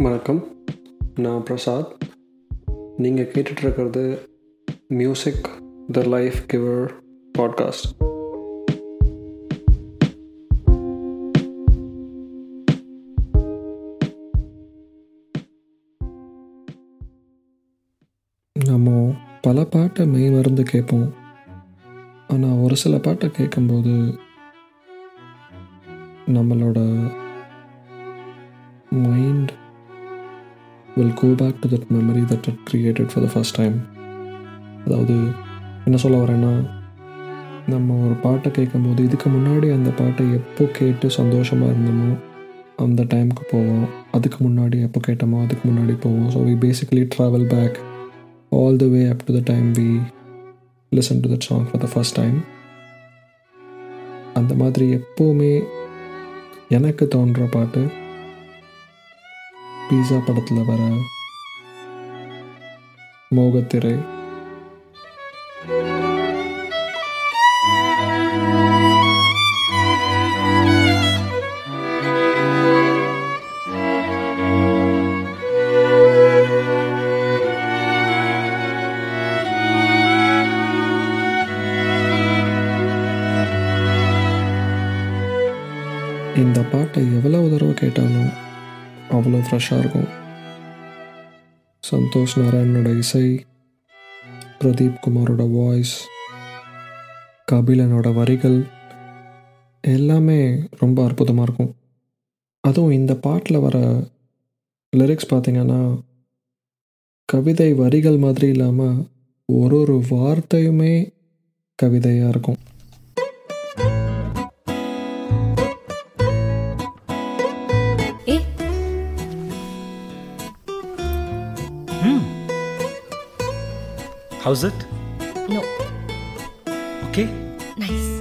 வணக்கம். நான் பிரசாத். நீங்கள் கேட்டுட்ருக்கிறது music the life giver podcast நம்ம பல பாட்டை மெய் மருந்து கேட்போம். ஆனால் ஒரு சில பாட்டை கேட்கும்போது நம்மளோட will go back to that memory that it created for the first time அதாவது என்ன சொல்ல வரேன்னா நம்ம ஒரு பாட்டை கேட்கும்போது இதுக்கு முன்னாடி அந்த பாட்டை எப்போ கேட்டு சந்தோஷமாக இருந்தோமோ அந்த டைமுக்கு போவோம். அதுக்கு முன்னாடி எப்போ கேட்டோமோ அதுக்கு முன்னாடி போவோம். So we basically travel back all the way up to the time we listen to that song for the first time அந்த மாதிரி எப்போவுமே எனக்கு தோன்ற பாட்டு பீஸா படத்தில் வர மோகத்திரை. இந்த பாட்டை எவ்வளவு தடவை கேட்டாலும் அவ்வளோ ஃப்ரெஷ்ஷாக இருக்கும். சந்தோஷ் நாராயணனோட இசை பிரதீப் குமாரோட வாய்ஸ் கபிலனோட வரிகள் எல்லாமே ரொம்ப அற்புதமாக இருக்கும். அதுவும் இந்த பாட்டில் வர லிரிக்ஸ் பார்த்திங்கன்னா கவிதை வரிகள் மாதிரி இல்லாமல் ஒரு ஒரு வார்த்தையுமே கவிதையாக இருக்கும். How's it? No. Okay. Nice.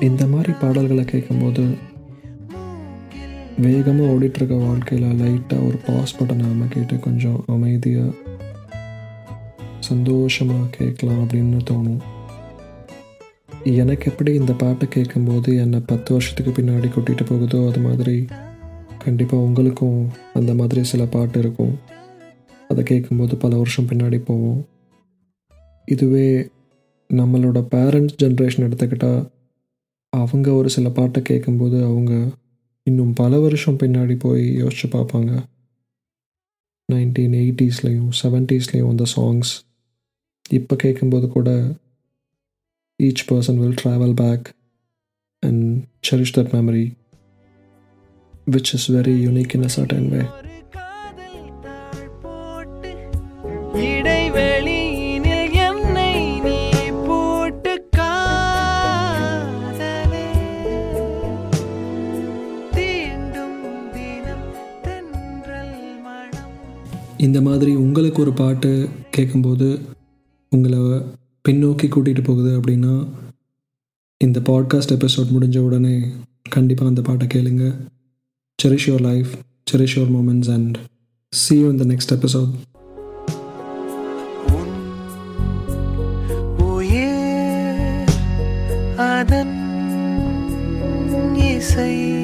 இந்த மாதிரி பாடல்களை கேட்கும்போது வேகமாக ஓடிட்டுருக்க வாழ்க்கையில் லைட்டாக ஒரு பாஸ் பட்டனை அமைக்கிட்டு கொஞ்சம் அமைதியாக சந்தோஷமாக கேட்கலாம் அப்படின்னு தோணும். எனக்கு எப்படி இந்த பாட்டை கேட்கும்போது என்னை பத்து வருஷத்துக்கு பின்னாடி கூட்டிகிட்டு போகுதோ அது மாதிரி கண்டிப்பாக உங்களுக்கும் அந்த மாதிரி சில பாட்டு இருக்கும். அதை கேட்கும்போது பல வருஷம் பின்னாடி போவோம். இதுவே நம்மளோட பேரண்ட்ஸ் ஜென்ரேஷன் எடுத்துக்கிட்டால் அவங்க ஒரு சில பாட்டை கேட்கும்போது அவங்க இன்னும் பல வருஷம் பின்னாடி போய் யோசிச்சு பார்ப்பாங்க. நைன்டீன் எயிட்டிஸ்லேயும் செவன்ட்டீஸ்லேயும் அந்த சாங்ஸ் இப்போ கேட்கும்போது கூட each person will travel back and cherish that memory which is very unique in a certain way இந்த மாதிரி உங்களுக்கு ஒரு பாட்டு கேட்கும்போது உங்களை பின்னோக்கி கூட்டிகிட்டு போகுது அப்படின்னா இந்த பாட்காஸ்ட் எபிசோட் முடிஞ்ச உடனே கண்டிப்பாக அந்த பாட்டை கேளுங்க. Cherish your life cherish your moments and see you in the next அதன் இசை